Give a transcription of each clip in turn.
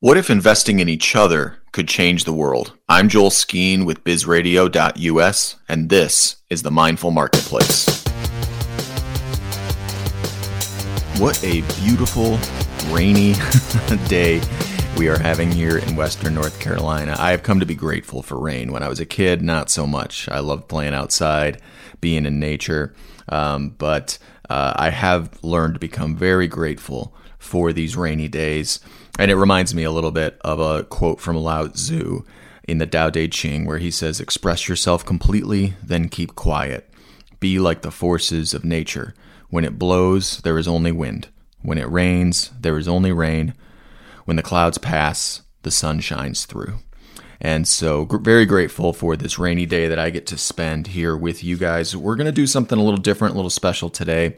What if investing in each other could change the world? I'm Joel Skeen with bizradio.us, and this is the Mindful Marketplace. What a beautiful, rainy day we are having here in Western North Carolina. I have come to be grateful for rain. When I was a kid, not so much. I loved playing outside, being in nature, um, but uh, I have learned to become very grateful for these rainy days. And it reminds me a little bit of a quote from Lao Tzu in the Tao Te Ching, where he says, Express yourself completely, then keep quiet. Be like the forces of nature. When it blows, there is only wind. When it rains, there is only rain. When the clouds pass, the sun shines through. And so, very grateful for this rainy day that I get to spend here with you guys. We're going to do something a little different, a little special today.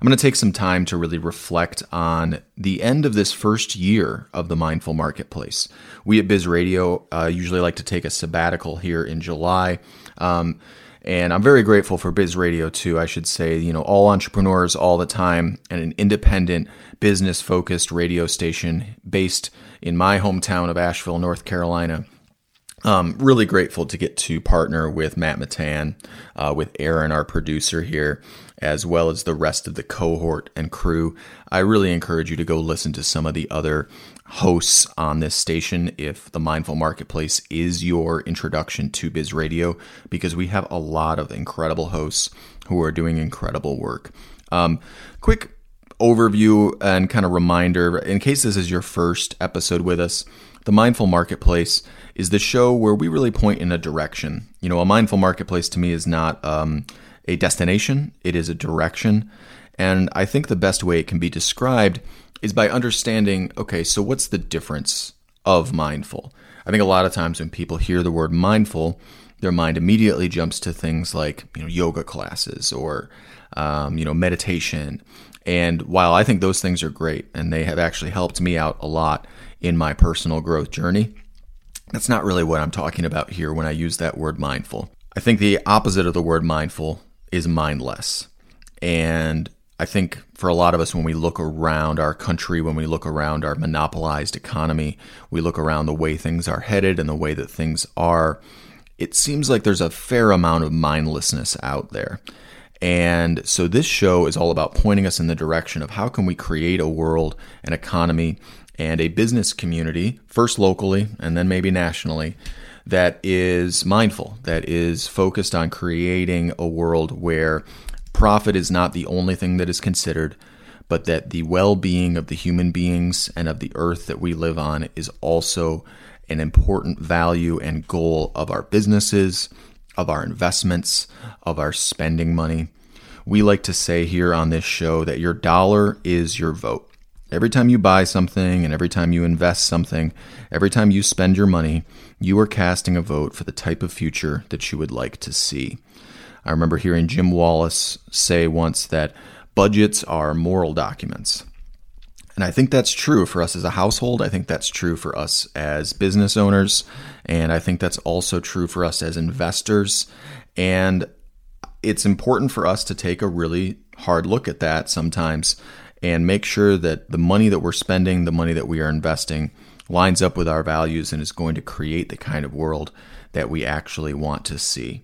I'm going to take some time to really reflect on the end of this first year of the mindful marketplace. We at Biz Radio uh, usually like to take a sabbatical here in July. Um, and I'm very grateful for Biz Radio too. I should say, you know, all entrepreneurs all the time and an independent, business focused radio station based in my hometown of Asheville, North Carolina. Um, really grateful to get to partner with Matt Mittan, uh, with Aaron, our producer here, as well as the rest of the cohort and crew. I really encourage you to go listen to some of the other hosts on this station if the Mindful Marketplace is your introduction to Biz Radio, because we have a lot of incredible hosts who are doing incredible work. Um, quick overview and kind of reminder in case this is your first episode with us, the Mindful Marketplace is the show where we really point in a direction. You know, a mindful marketplace to me is not um, a destination, it is a direction. And I think the best way it can be described is by understanding okay, so what's the difference of mindful? I think a lot of times when people hear the word mindful, their mind immediately jumps to things like you know yoga classes or um, you know meditation. And while I think those things are great and they have actually helped me out a lot in my personal growth journey, that's not really what I'm talking about here when I use that word mindful. I think the opposite of the word mindful is mindless. And I think for a lot of us, when we look around our country, when we look around our monopolized economy, we look around the way things are headed and the way that things are, it seems like there's a fair amount of mindlessness out there. And so this show is all about pointing us in the direction of how can we create a world, an economy, and a business community, first locally and then maybe nationally, that is mindful, that is focused on creating a world where profit is not the only thing that is considered, but that the well being of the human beings and of the earth that we live on is also an important value and goal of our businesses, of our investments, of our spending money. We like to say here on this show that your dollar is your vote. Every time you buy something and every time you invest something, every time you spend your money, you are casting a vote for the type of future that you would like to see. I remember hearing Jim Wallis say once that budgets are moral documents. And I think that's true for us as a household. I think that's true for us as business owners. And I think that's also true for us as investors. And it's important for us to take a really hard look at that sometimes and make sure that the money that we're spending, the money that we are investing, lines up with our values and is going to create the kind of world that we actually want to see.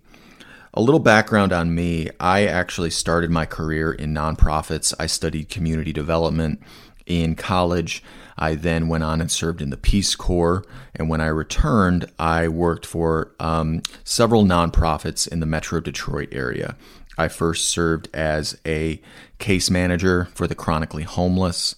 A little background on me I actually started my career in nonprofits. I studied community development in college. I then went on and served in the Peace Corps. And when I returned, I worked for um, several nonprofits in the Metro Detroit area. I first served as a case manager for the chronically homeless.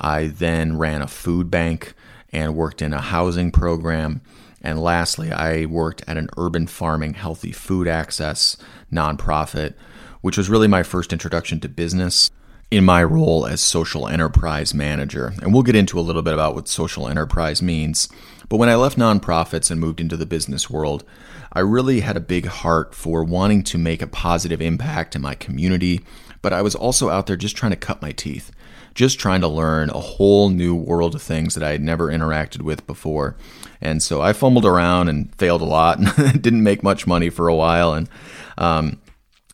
I then ran a food bank and worked in a housing program. And lastly, I worked at an urban farming healthy food access nonprofit, which was really my first introduction to business. in my role as social enterprise manager. And we'll get into a little bit about what social enterprise means. But when I left nonprofits and moved into the business world, I really had a big heart for wanting to make a positive impact in my community, but I was also out there just trying to cut my teeth, just trying to learn a whole new world of things that I had never interacted with before. And so I fumbled around and failed a lot and didn't make much money for a while and, um,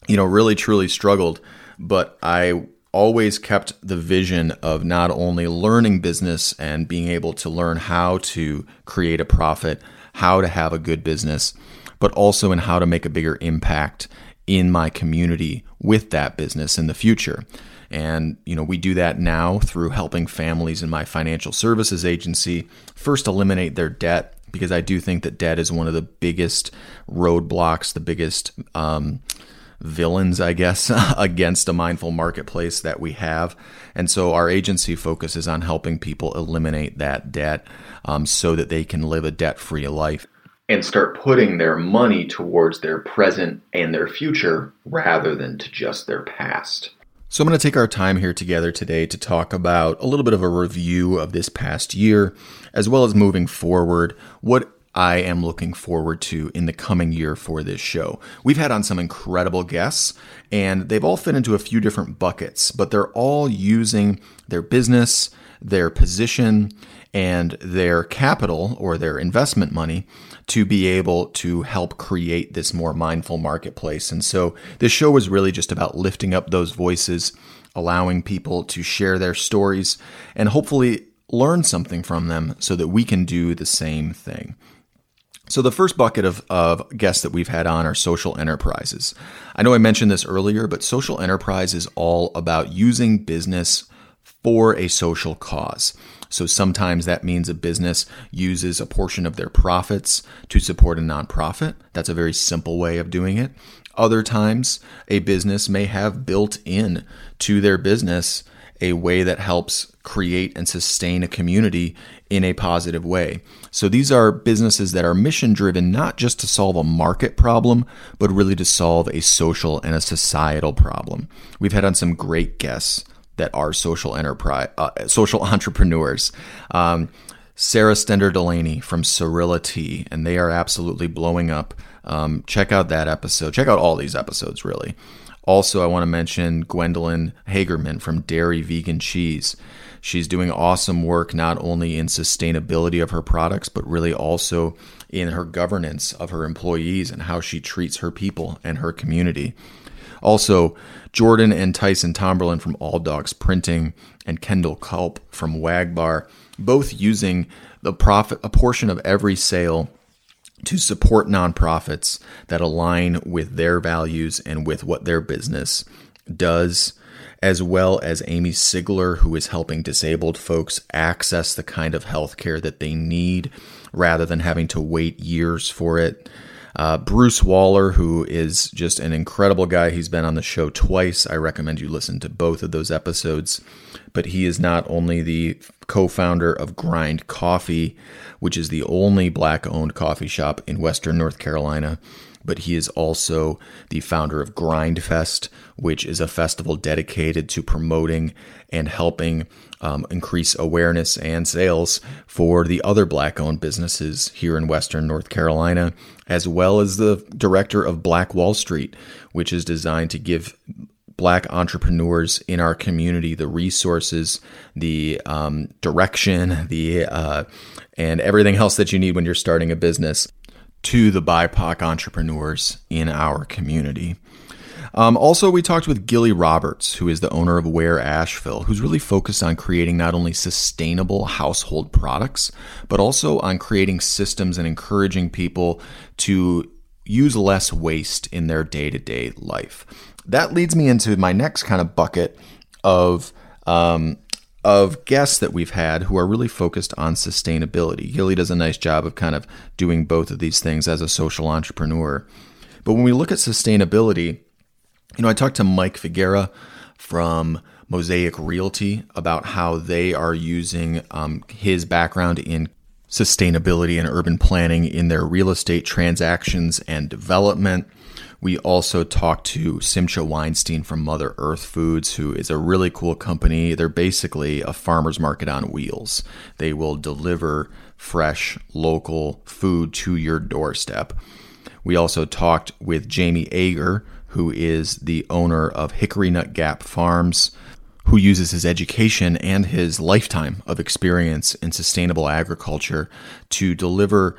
you know, really truly struggled. But I always kept the vision of not only learning business and being able to learn how to create a profit, how to have a good business, but also in how to make a bigger impact in my community with that business in the future. And, you know, we do that now through helping families in my financial services agency first eliminate their debt, because I do think that debt is one of the biggest roadblocks, the biggest um, villains, I guess, against a mindful marketplace that we have. And so our agency focuses on helping people eliminate that debt um, so that they can live a debt free life and start putting their money towards their present and their future rather than to just their past. So, I'm going to take our time here together today to talk about a little bit of a review of this past year, as well as moving forward, what I am looking forward to in the coming year for this show. We've had on some incredible guests, and they've all fit into a few different buckets, but they're all using their business, their position, and their capital or their investment money to be able to help create this more mindful marketplace. And so this show was really just about lifting up those voices, allowing people to share their stories, and hopefully learn something from them so that we can do the same thing. So, the first bucket of, of guests that we've had on are social enterprises. I know I mentioned this earlier, but social enterprise is all about using business for a social cause. So sometimes that means a business uses a portion of their profits to support a nonprofit. That's a very simple way of doing it. Other times, a business may have built in to their business a way that helps create and sustain a community in a positive way. So these are businesses that are mission driven not just to solve a market problem, but really to solve a social and a societal problem. We've had on some great guests that are social enterprise, uh, social entrepreneurs. Um, Sarah Stender Delaney from Sorilla Tea, and they are absolutely blowing up. Um, check out that episode. Check out all these episodes, really. Also, I want to mention Gwendolyn Hagerman from Dairy Vegan Cheese. She's doing awesome work not only in sustainability of her products, but really also in her governance of her employees and how she treats her people and her community. Also, Jordan and Tyson Tomberlin from All Dogs Printing and Kendall Culp from Wagbar, both using the profit a portion of every sale to support nonprofits that align with their values and with what their business does, as well as Amy Sigler, who is helping disabled folks access the kind of health care that they need rather than having to wait years for it. Uh, Bruce Waller, who is just an incredible guy. He's been on the show twice. I recommend you listen to both of those episodes. But he is not only the co founder of Grind Coffee, which is the only black owned coffee shop in Western North Carolina, but he is also the founder of Grindfest, which is a festival dedicated to promoting and helping um, increase awareness and sales for the other black owned businesses here in Western North Carolina, as well as the director of Black Wall Street, which is designed to give black entrepreneurs in our community the resources, the um, direction, the uh, and everything else that you need when you're starting a business to the BIPOC entrepreneurs in our community. Um, also, we talked with Gilly Roberts, who is the owner of Ware Asheville, who's really focused on creating not only sustainable household products, but also on creating systems and encouraging people to use less waste in their day to day life. That leads me into my next kind of bucket of um, of guests that we've had who are really focused on sustainability. Gilly does a nice job of kind of doing both of these things as a social entrepreneur. But when we look at sustainability, you know, I talked to Mike Figuera from Mosaic Realty about how they are using um, his background in sustainability and urban planning in their real estate transactions and development. We also talked to Simcha Weinstein from Mother Earth Foods, who is a really cool company. They're basically a farmer's market on wheels. They will deliver fresh, local food to your doorstep. We also talked with Jamie Ager, who is the owner of Hickory Nut Gap Farms, who uses his education and his lifetime of experience in sustainable agriculture to deliver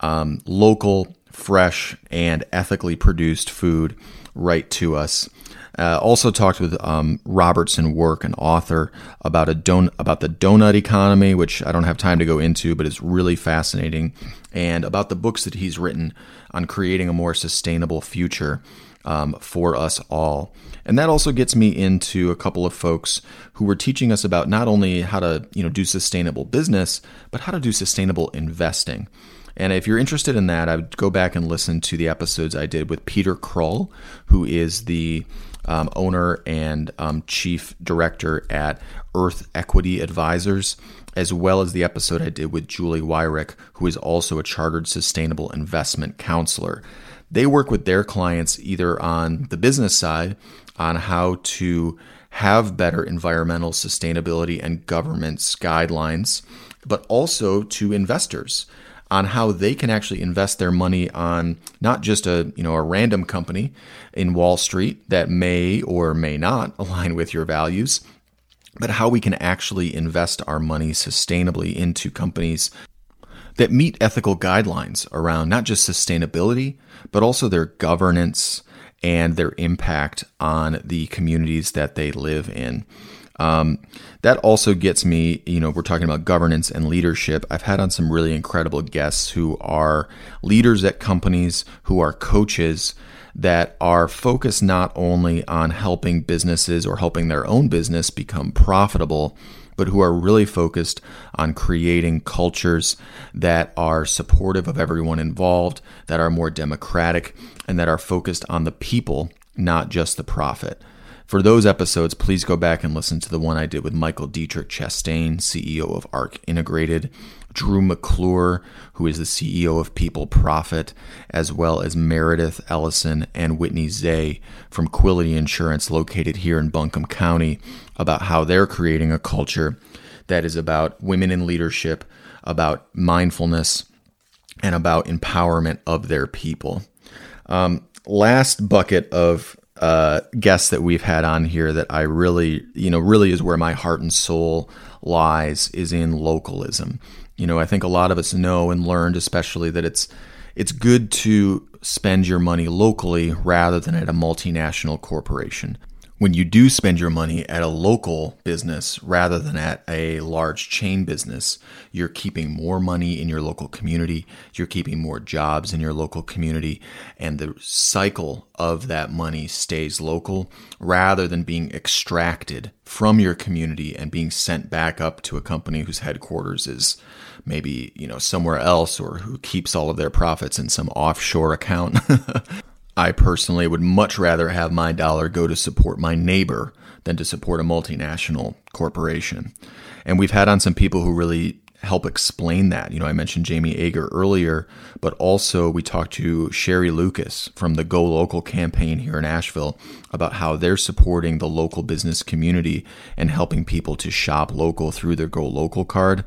um, local, fresh, and ethically produced food right to us. Uh, also talked with um, Robertson Work, an author, about a don- about the donut economy, which I don't have time to go into, but is really fascinating, and about the books that he's written on creating a more sustainable future um, for us all. And that also gets me into a couple of folks who were teaching us about not only how to you know do sustainable business, but how to do sustainable investing. And if you're interested in that, I would go back and listen to the episodes I did with Peter Krull, who is the um, owner and um, chief director at Earth Equity Advisors, as well as the episode I did with Julie Wyrick, who is also a chartered sustainable investment counselor. They work with their clients either on the business side on how to have better environmental sustainability and governance guidelines, but also to investors on how they can actually invest their money on not just a you know a random company in Wall Street that may or may not align with your values, but how we can actually invest our money sustainably into companies that meet ethical guidelines around not just sustainability, but also their governance and their impact on the communities that they live in. Um, that also gets me, you know, we're talking about governance and leadership. I've had on some really incredible guests who are leaders at companies, who are coaches that are focused not only on helping businesses or helping their own business become profitable, but who are really focused on creating cultures that are supportive of everyone involved, that are more democratic, and that are focused on the people, not just the profit. For those episodes, please go back and listen to the one I did with Michael Dietrich Chastain, CEO of ARC Integrated, Drew McClure, who is the CEO of People Profit, as well as Meredith Ellison and Whitney Zay from Quility Insurance, located here in Buncombe County, about how they're creating a culture that is about women in leadership, about mindfulness, and about empowerment of their people. Um, last bucket of uh, guests that we've had on here that I really, you know, really is where my heart and soul lies is in localism. You know, I think a lot of us know and learned, especially that it's it's good to spend your money locally rather than at a multinational corporation when you do spend your money at a local business rather than at a large chain business, you're keeping more money in your local community, you're keeping more jobs in your local community, and the cycle of that money stays local rather than being extracted from your community and being sent back up to a company whose headquarters is maybe, you know, somewhere else or who keeps all of their profits in some offshore account. I personally would much rather have my dollar go to support my neighbor than to support a multinational corporation. And we've had on some people who really help explain that. You know, I mentioned Jamie Ager earlier, but also we talked to Sherry Lucas from the Go Local campaign here in Asheville about how they're supporting the local business community and helping people to shop local through their Go Local card.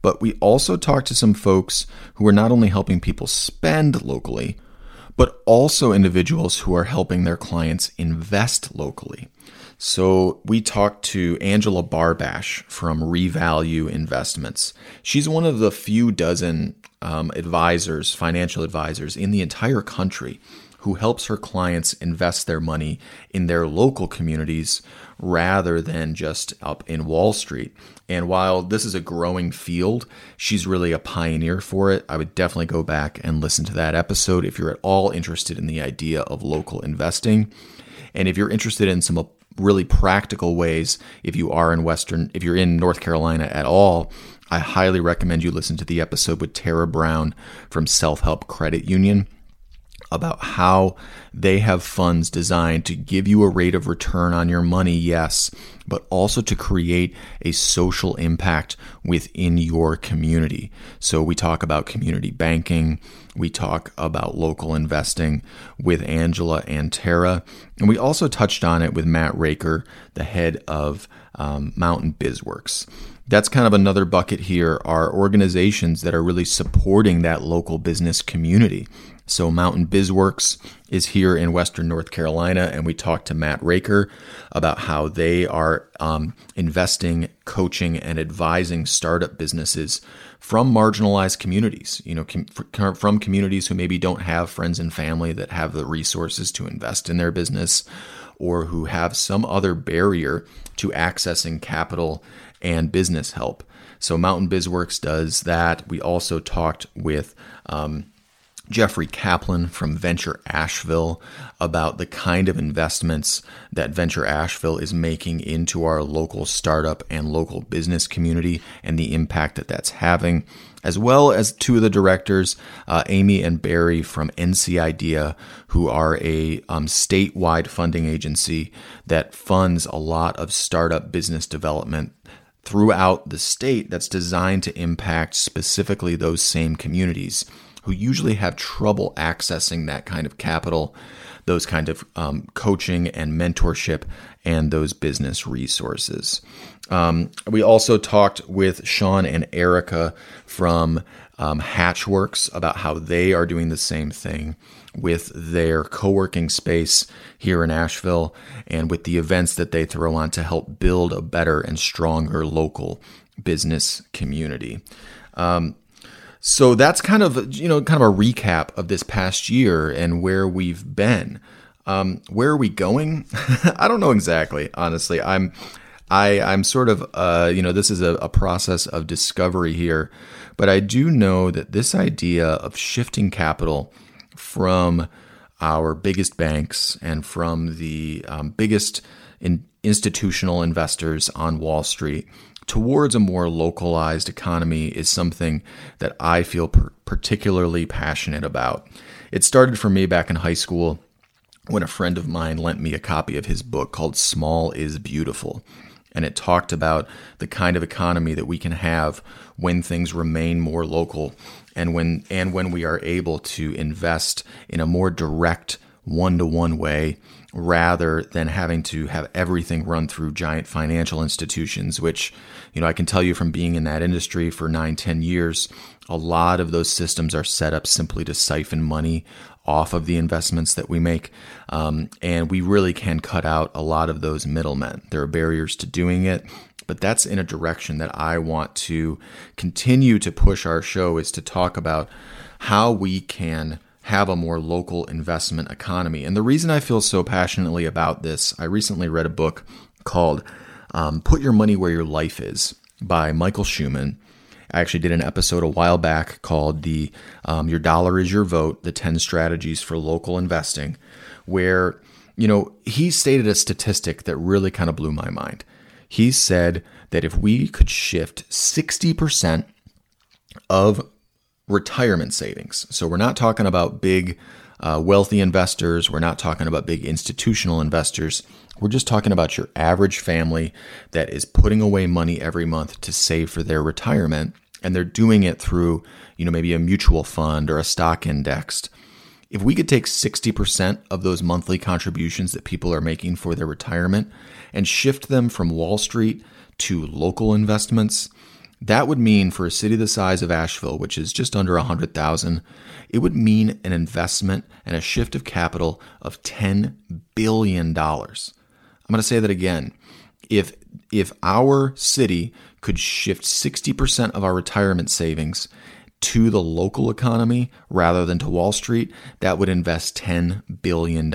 But we also talked to some folks who are not only helping people spend locally, but also individuals who are helping their clients invest locally. So we talked to Angela Barbash from Revalue Investments. She's one of the few dozen um, advisors, financial advisors in the entire country who helps her clients invest their money in their local communities rather than just up in Wall Street. And while this is a growing field, she's really a pioneer for it. I would definitely go back and listen to that episode if you're at all interested in the idea of local investing. And if you're interested in some uh, really practical ways, if you are in Western, if you're in North Carolina at all, I highly recommend you listen to the episode with Tara Brown from Self Help Credit Union about how they have funds designed to give you a rate of return on your money, yes, but also to create a social impact within your community. So we talk about community banking, we talk about local investing with Angela and Tara, and we also touched on it with Matt Raker, the head of um, Mountain BizWorks that's kind of another bucket here are organizations that are really supporting that local business community. So Mountain BizWorks is here in Western North Carolina, and we talked to Matt Raker about how they are um, investing, coaching, and advising startup businesses from marginalized communities. You know, com- from communities who maybe don't have friends and family that have the resources to invest in their business, or who have some other barrier to accessing capital and business help. So Mountain BizWorks does that. We also talked with um, Jeffrey Kaplan from Venture Asheville about the kind of investments that Venture Asheville is making into our local startup and local business community and the impact that that's having, as well as two of the directors, uh, Amy and Barry from NC Idea, who are a um, statewide funding agency that funds a lot of startup business development throughout the state that's designed to impact specifically those same communities who usually have trouble accessing that kind of capital, those kind of um, coaching and mentorship, and those business resources. Um, we also talked with Sean and Erica from um, Hatchworks about how they are doing the same thing with their co working space here in Asheville and with the events that they throw on to help build a better and stronger local business community. Um, so that's kind of you know kind of a recap of this past year and where we've been. Um, where are we going? I don't know exactly. Honestly, I'm I I'm sort of uh, you know this is a, a process of discovery here, but I do know that this idea of shifting capital from our biggest banks and from the um, biggest in institutional investors on Wall Street towards a more localized economy is something that I feel particularly passionate about. It started for me back in high school when a friend of mine lent me a copy of his book called Small is Beautiful. And it talked about the kind of economy that we can have when things remain more local and when and when we are able to invest in a more direct one-to-one way rather than having to have everything run through giant financial institutions, which, you know, I can tell you from being in that industry for nine, ten years, a lot of those systems are set up simply to siphon money off of the investments that we make. Um, and we really can cut out a lot of those middlemen. There are barriers to doing it. But that's in a direction that I want to continue to push our show is to talk about how we can have a more local investment economy. And the reason I feel so passionately about this, I recently read a book called um, Put Your Money Where Your Life Is by Michael Shuman. I actually did an episode a while back called the um, Your Dollar is Your Vote, the 10 Strategies for Local Investing, where, you know, he stated a statistic that really kind of blew my mind. He said that if we could shift 60% of retirement savings. So we're not talking about big uh, wealthy investors. We're not talking about big institutional investors. We're just talking about your average family that is putting away money every month to save for their retirement. And they're doing it through, you know, maybe a mutual fund or a stock indexed. If we could take 60% of those monthly contributions that people are making for their retirement and shift them from Wall Street to local investments, that would mean for a city the size of Asheville, which is just under 100,000, it would mean an investment and a shift of capital of $10 billion. I'm going to say that again. If if our city could shift 60% of our retirement savings to the local economy rather than to Wall Street, that would invest $10 billion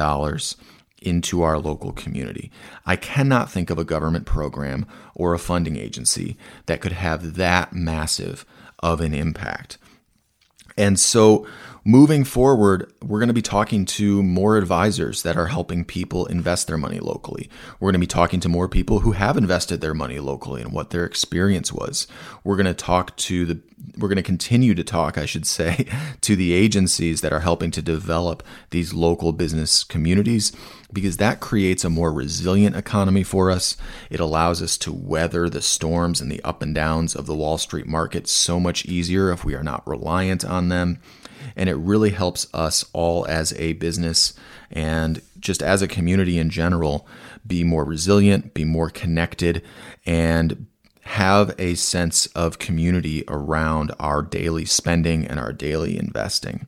into our local community. I cannot think of a government program or a funding agency that could have that massive of an impact. And so Moving forward, we're going to be talking to more advisors that are helping people invest their money locally. We're going to be talking to more people who have invested their money locally and what their experience was. We're going to talk to the we're going to continue to talk, I should say, to the agencies that are helping to develop these local business communities because that creates a more resilient economy for us. It allows us to weather the storms and the up and downs of the Wall Street market so much easier if we are not reliant on them and it really helps us all as a business and just as a community in general be more resilient, be more connected, and have a sense of community around our daily spending and our daily investing.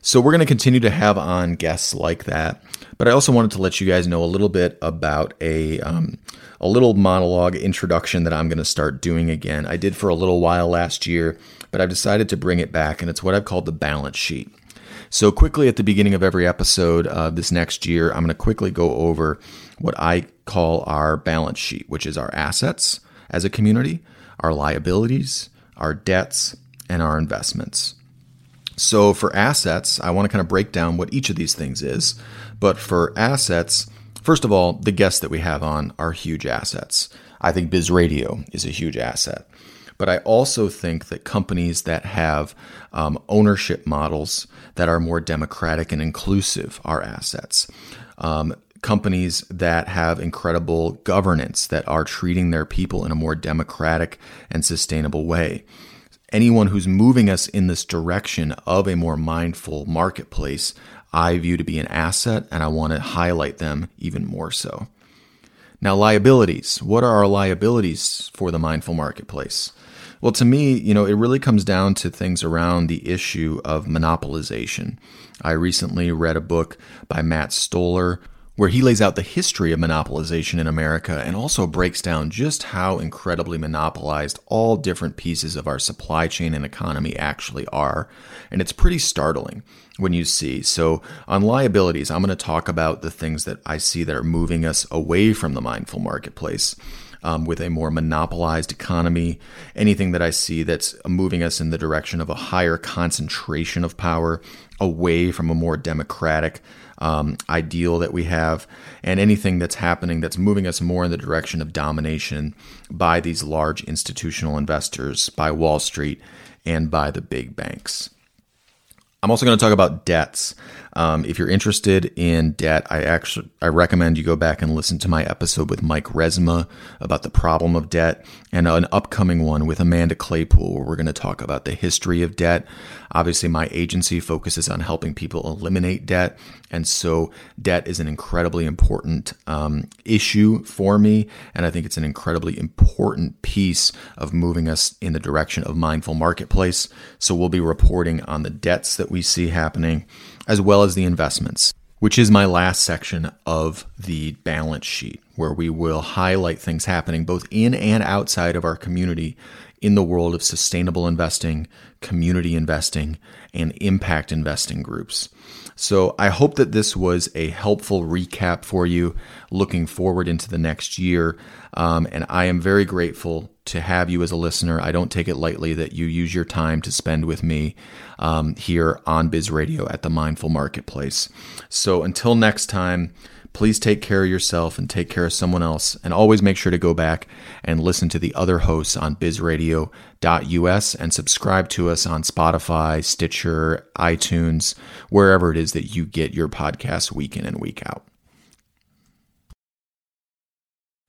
So, we're going to continue to have on guests like that. But I also wanted to let you guys know a little bit about a, um, a little monologue introduction that I'm going to start doing again. I did for a little while last year but I've decided to bring it back, and it's what I've called the balance sheet. So, quickly at the beginning of every episode of this next year, I'm going to quickly go over what I call our balance sheet, which is our assets as a community, our liabilities, our debts, and our investments. So, for assets, I want to kind of break down what each of these things is. But for assets, first of all, the guests that we have on are huge assets. I think Biz Radio is a huge asset. But I also think that companies that have um, ownership models that are more democratic and inclusive are assets. Um, companies that have incredible governance that are treating their people in a more democratic and sustainable way. Anyone who's moving us in this direction of a more mindful marketplace, I view to be an asset, and I want to highlight them even more so. Now, liabilities. What are our liabilities for the mindful marketplace? Well, to me, you know, it really comes down to things around the issue of monopolization. I recently read a book by Matt Stoller where he lays out the history of monopolization in America and also breaks down just how incredibly monopolized all different pieces of our supply chain and economy actually are. And it's pretty startling when you see. So, on liabilities, I'm going to talk about the things that I see that are moving us away from the mindful marketplace um, with a more monopolized economy, anything that I see that's moving us in the direction of a higher concentration of power away from a more democratic um, ideal that we have, and anything that's happening that's moving us more in the direction of domination by these large institutional investors, by Wall Street, and by the big banks. I'm also going to talk about debts. Um, if you're interested in debt, I actually I recommend you go back and listen to my episode with Mike Resma about the problem of debt, and an upcoming one with Amanda Claypool where we're going to talk about the history of debt. Obviously, my agency focuses on helping people eliminate debt, and so debt is an incredibly important um, issue for me, and I think it's an incredibly important piece of moving us in the direction of mindful marketplace. So we'll be reporting on the debts that we see happening, as well as the investments, which is my last section of the balance sheet, where we will highlight things happening both in and outside of our community in the world of sustainable investing, community investing, and impact investing groups. So I hope that this was a helpful recap for you looking forward into the next year. Um, and I am very grateful to have you as a listener. I don't take it lightly that you use your time to spend with me um, here on Biz Radio at the Mindful Marketplace. So until next time, please take care of yourself and take care of someone else. And always make sure to go back and listen to the other hosts on bizradio.us and subscribe to us on Spotify, Stitcher, iTunes, wherever it is that you get your podcasts week in and week out.